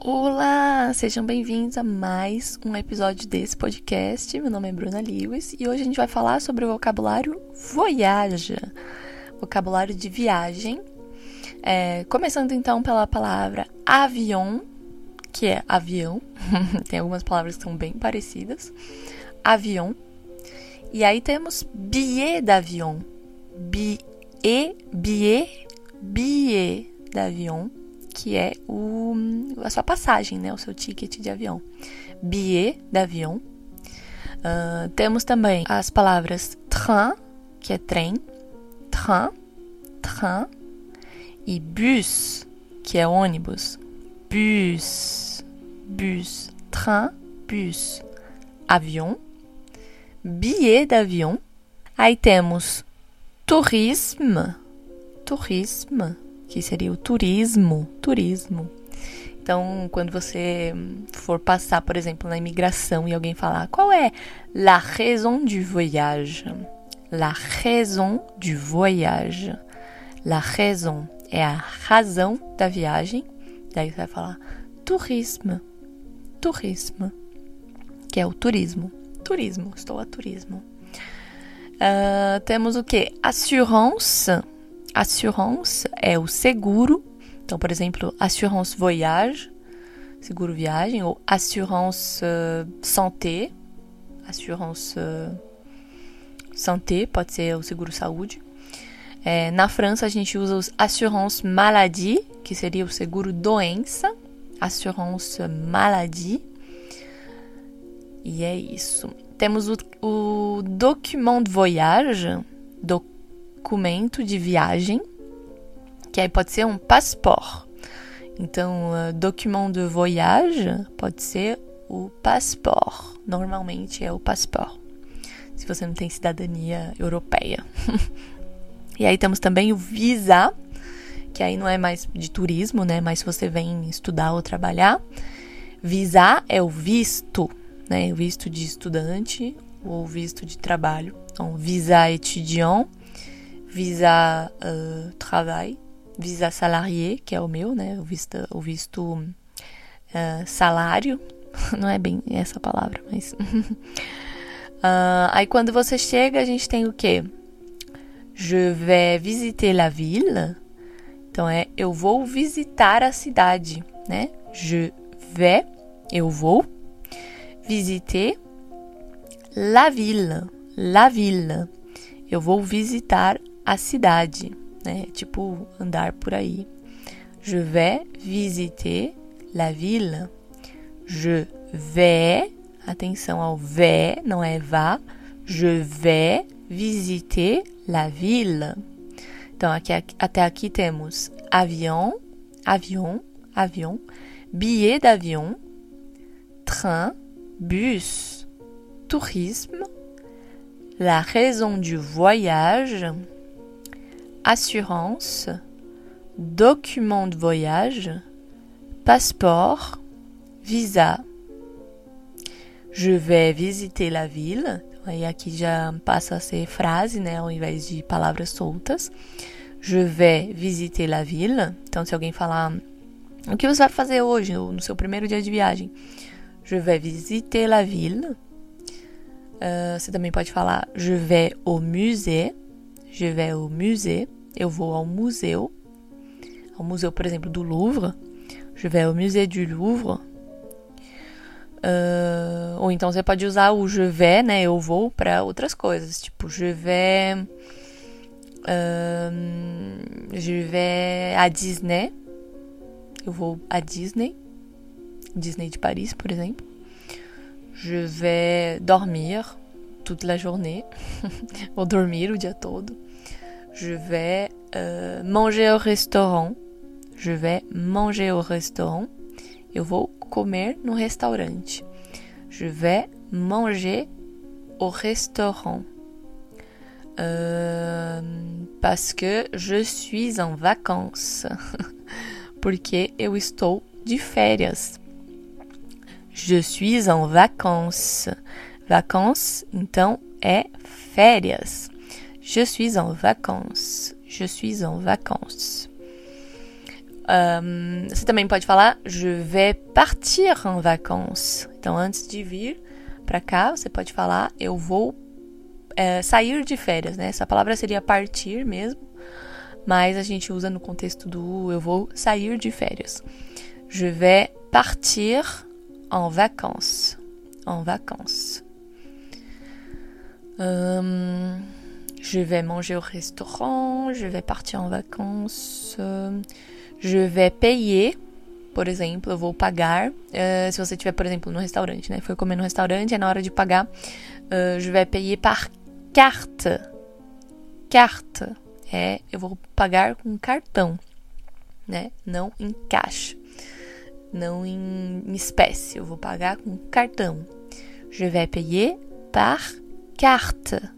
Olá, sejam bem-vindos a mais um episódio desse podcast. Meu nome é Bruna Lewis e hoje a gente vai falar sobre o vocabulário voyage, vocabulário de viagem. É, começando então pela palavra avião, que é avião. Tem algumas palavras que são bem parecidas. Avião. E aí temos billet d'avion. Billet, billet, billet d'avion que é o, a sua passagem, né, o seu ticket de avião. Billet d'avion. Uh, temos também as palavras train, que é trem, train, train, e bus, que é ônibus, bus, bus, train, bus, avião, billet d'avion. Aí temos tourisme, tourisme, que seria o turismo, turismo. Então, quando você for passar, por exemplo, na imigração e alguém falar qual é la raison du voyage, la raison du voyage, la raison é a razão da viagem, daí você vai falar turismo, turismo, que é o turismo, turismo, estou a turismo. Uh, temos o que? Assurance Assurance é o seguro. Então, por exemplo, assurance voyage, seguro viagem, ou assurance uh, santé, assurance uh, santé, pode ser o seguro saúde. É, na França, a gente usa os assurance maladie, que seria o seguro doença, assurance maladie. E é isso. Temos o, o document de voyage, do, documento de viagem, que aí pode ser um passport. Então, uh, document de voyage pode ser o passport. Normalmente é o passport. Se você não tem cidadania europeia. e aí temos também o visa, que aí não é mais de turismo, né? Mas se você vem estudar ou trabalhar, visa é o visto, né? O visto de estudante ou visto de trabalho. Então, visa étudiant visa uh, travail, visa salarié, que é o meu, né? O visto, o visto uh, salário. Não é bem essa palavra, mas. uh, aí quando você chega, a gente tem o quê? Je vais visiter la ville. Então é eu vou visitar a cidade, né? Je vais, eu vou visiter la ville, la ville. Eu vou visitar a cidade, né? Tipo andar por aí. Je vais visiter la ville. Je vais, atenção ao vais, não é vá. Je vais visiter la ville. Então, aqui, até aqui temos avião, avião, avião, billet d'avion, train, bus, tourisme, la raison du voyage, assurance, document de voyage, passeport, visa. Je vais visiter la ville. Aí aqui já passa a ser frase, né, ao invés de palavras soltas. Je vais visiter la ville. Então, se alguém falar o que você vai fazer hoje, no seu primeiro dia de viagem, je vais visiter la ville. Uh, você também pode falar je vais au musée. Je vais au musée eu vou ao museu, ao museu, por exemplo, do Louvre, je vais au musée du Louvre. Uh, ou então você pode usar o je vais, né? Eu vou para outras coisas, tipo je vais, uh, je vais à Disney. Eu vou à Disney, Disney de Paris, por exemplo. Je vais dormir toute la journée, ou dormir o dia todo. Je vais euh, manger au restaurant. Je vais manger au restaurant. Eu vou comer no restaurante. Je vais manger au restaurant. Euh, parce que je suis en vacances. Porque eu estou de férias. Je suis en vacances. Vacances, então, é férias. Je suis en vacances. Je suis en vacances. Um, você também pode falar je vais partir en vacances. Então, antes de vir para cá, você pode falar eu vou é, sair de férias, né? Essa palavra seria partir mesmo, mas a gente usa no contexto do eu vou sair de férias. Je vais partir en vacances. En vacances. Um, je vais manger au restaurant, je vais partir en vacances, je vais payer, por exemplo, eu vou pagar. Uh, se você estiver, por exemplo, no restaurante, né? Foi comer no restaurante, é na hora de pagar. Uh, je vais payer par carte. Carte é eu vou pagar com cartão, né? Não em caixa, não em espécie. Eu vou pagar com cartão. Je vais payer par carte.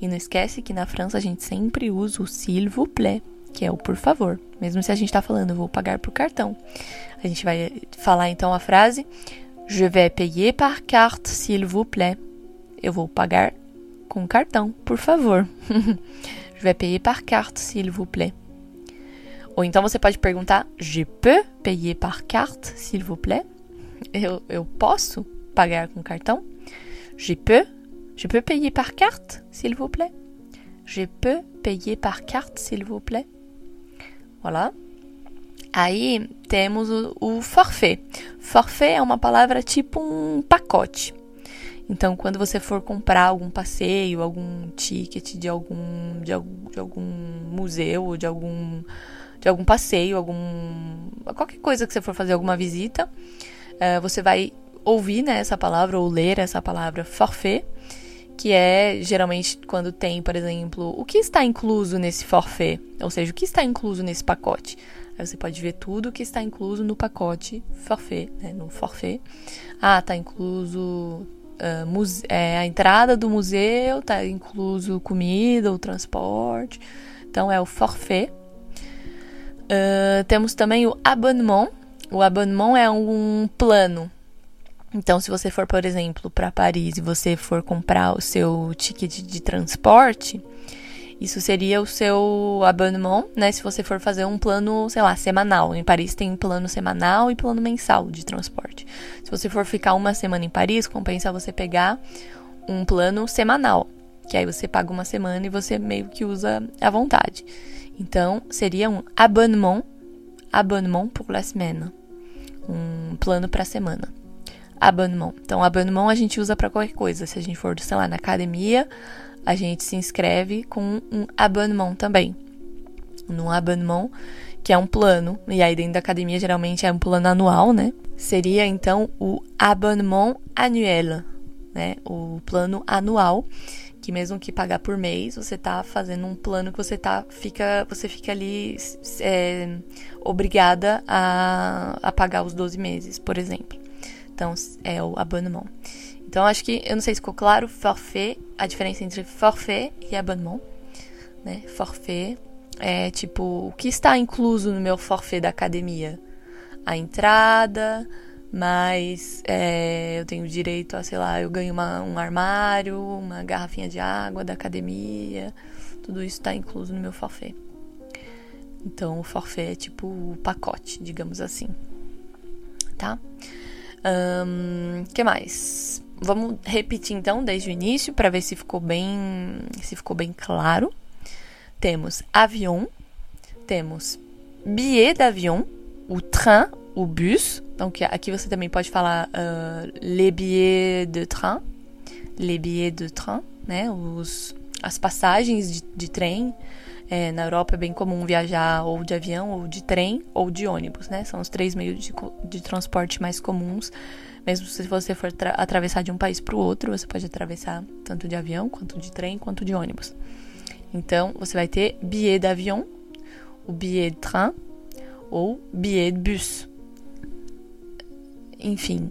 E não esquece que na França a gente sempre usa o s'il vous plaît, que é o por favor. Mesmo se a gente está falando, eu vou pagar por cartão. A gente vai falar então a frase Je vais payer par carte, s'il vous plaît. Eu vou pagar com cartão, por favor. Je vais payer par carte, s'il vous plaît. Ou então você pode perguntar Je peux payer par carte, s'il vous plaît? Eu, eu posso pagar com cartão? Je peux Je peux payer par carte, s'il vous plaît? Je peux payer par carte, s'il vous plaît? Voilà. Aí temos o, o, forfait. Forfait é uma palavra tipo um pacote. Então, quando você for comprar algum passeio, algum ticket de algum, de, de algum museu, de algum, de algum passeio, algum qualquer coisa que você for fazer alguma visita, uh, você vai ouvir né, essa palavra ou ler essa palavra forfait que é geralmente quando tem, por exemplo, o que está incluso nesse forfait, ou seja, o que está incluso nesse pacote. Aí você pode ver tudo o que está incluso no pacote forfait, né, no forfait. Ah, está incluso uh, é, a entrada do museu, está incluso comida, o transporte. Então é o forfait. Uh, temos também o abonnement. O abonnement é um plano então, se você for, por exemplo, para Paris e você for comprar o seu ticket de transporte, isso seria o seu abonnement, né? Se você for fazer um plano, sei lá, semanal. Em Paris tem plano semanal e plano mensal de transporte. Se você for ficar uma semana em Paris, compensa você pegar um plano semanal, que aí você paga uma semana e você meio que usa à vontade. Então, seria um abonnement, abonnement pour la semaine, um plano para semana abonnement. Então, abonnement a gente usa para qualquer coisa. Se a gente for, sei lá, na academia, a gente se inscreve com um abonnement também. Num abonnement, que é um plano, e aí dentro da academia geralmente é um plano anual, né? Seria então o abonnement annuel, né? O plano anual, que mesmo que pagar por mês, você tá fazendo um plano que você tá, fica, você fica ali é, obrigada a, a pagar os 12 meses, por exemplo. Então, é o abonnement. Então, acho que, eu não sei se ficou claro, forfait, a diferença entre forfait e abonnement. Né? Forfait é tipo, o que está incluso no meu forfait da academia? A entrada, mas é, eu tenho direito a, sei lá, eu ganho uma, um armário, uma garrafinha de água da academia. Tudo isso está incluso no meu forfait. Então, o forfait é tipo o pacote, digamos assim. Tá? Um, que mais? Vamos repetir então desde o início para ver se ficou bem, se ficou bem claro. Temos avião, temos billet d'avion, o train, o bus. Então aqui você também pode falar uh, les billets de train, les billets de train, né? Os, as passagens de, de trem. É, na Europa é bem comum viajar ou de avião, ou de trem, ou de ônibus, né? São os três meios de, de transporte mais comuns. Mesmo se você for atravessar de um país para o outro, você pode atravessar tanto de avião, quanto de trem, quanto de ônibus. Então, você vai ter billet d'avion, o billet de train ou billet de bus. Enfim,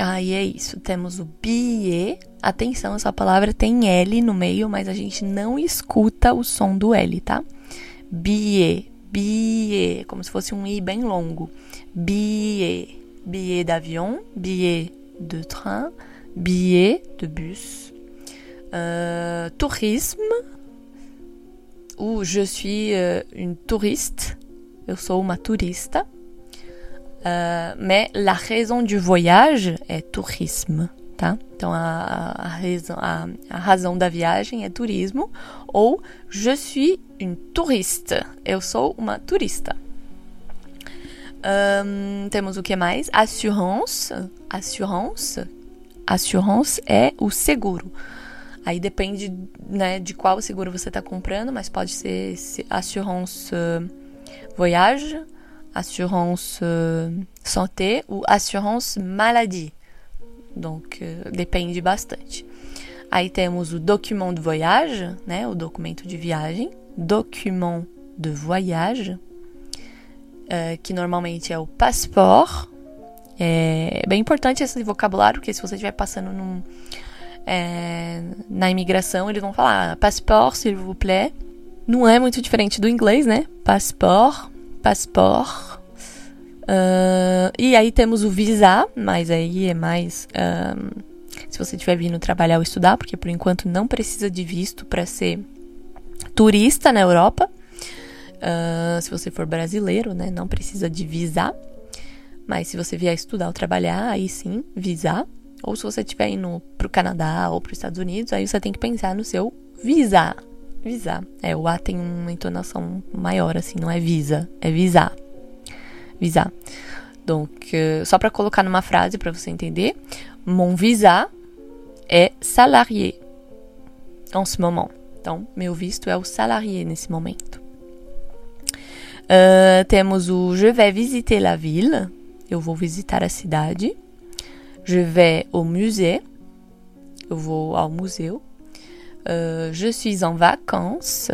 aí é isso. Temos o billet Atenção, essa palavra tem L no meio, mas a gente não escuta o som do L, tá? Billet, billet, como se fosse um I bem longo. Billet, billet d'avion, billet de train, billet de bus. Uh, tourisme, ou je suis uh, une touriste. eu sou uma turista. Uh, mais la raison du voyage é tourisme, tá? Então a, a, a, a razão da viagem é turismo. Ou je suis une touriste, eu sou uma turista. Um, temos o que mais? Assurance. Assurance. Assurance é o seguro. Aí depende né, de qual seguro você está comprando, mas pode ser assurance voyage, assurance santé ou assurance maladie. Donc, depende bastante. Aí temos o document de voyage, né, o documento de viagem, document de voyage, uh, que normalmente é o passeport. É bem importante esse vocabulário, porque se você estiver passando num, é, na imigração, eles vão falar passeport, s'il vous plaît. Não é muito diferente do inglês, né? Passeport, passeport. Uh, e aí temos o visa, mas aí é mais uh, se você estiver vindo trabalhar ou estudar, porque por enquanto não precisa de visto para ser turista na Europa. Uh, se você for brasileiro, né, não precisa de visa. Mas se você vier estudar ou trabalhar, aí sim, visa. Ou se você estiver indo para o Canadá ou para os Estados Unidos, aí você tem que pensar no seu visa. Visa. É, o A tem uma entonação maior, assim, não é visa, é visa. Visa. Donc, euh, só para colocar numa frase para você entender, mon visa é salarié en ce moment. Então, meu visto é o salarié nesse momento. Uh, temos o Je vais visiter la ville. Eu vou visitar a cidade. Je vais au musée. Eu vou ao museu. Uh, je suis en vacances.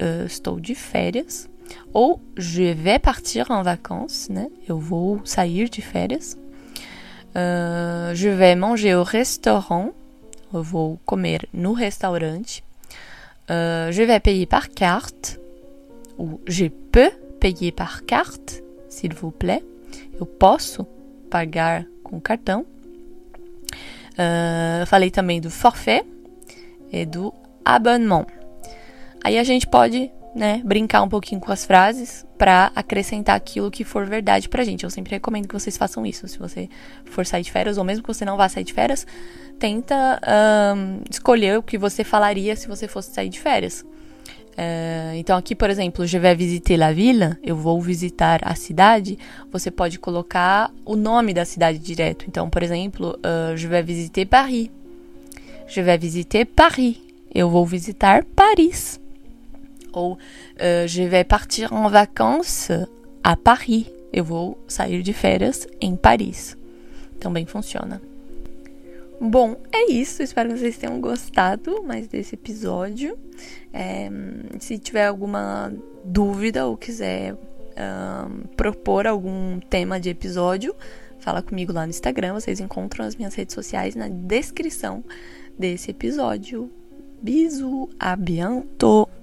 Uh, estou de férias. Ou je vais partir en vacances, né? Eu vou de férias. Uh, je vais manger au restaurant. Eu vou comer no restaurante. Uh, je vais payer par carte. Ou je peux payer par carte, s'il vous plaît. Eu posso pagar com cartão. Falei também do forfait e do abonnement. Aí a gente pode né, brincar um pouquinho com as frases para acrescentar aquilo que for verdade pra gente. Eu sempre recomendo que vocês façam isso. Se você for sair de férias, ou mesmo que você não vá sair de férias, tenta um, escolher o que você falaria se você fosse sair de férias. Uh, então, aqui, por exemplo, je vais visiter la ville, eu vou visitar a cidade, você pode colocar o nome da cidade direto. Então, por exemplo, uh, je vais visiter Paris. Je vais visiter Paris. Eu vou visitar Paris. Ou uh, je vais partir en vacances à Paris. Eu vou sair de férias em Paris. Também funciona. Bom, é isso. Espero que vocês tenham gostado mais desse episódio. É, se tiver alguma dúvida ou quiser um, propor algum tema de episódio, fala comigo lá no Instagram. Vocês encontram as minhas redes sociais na descrição desse episódio. Bisu, a bientôt!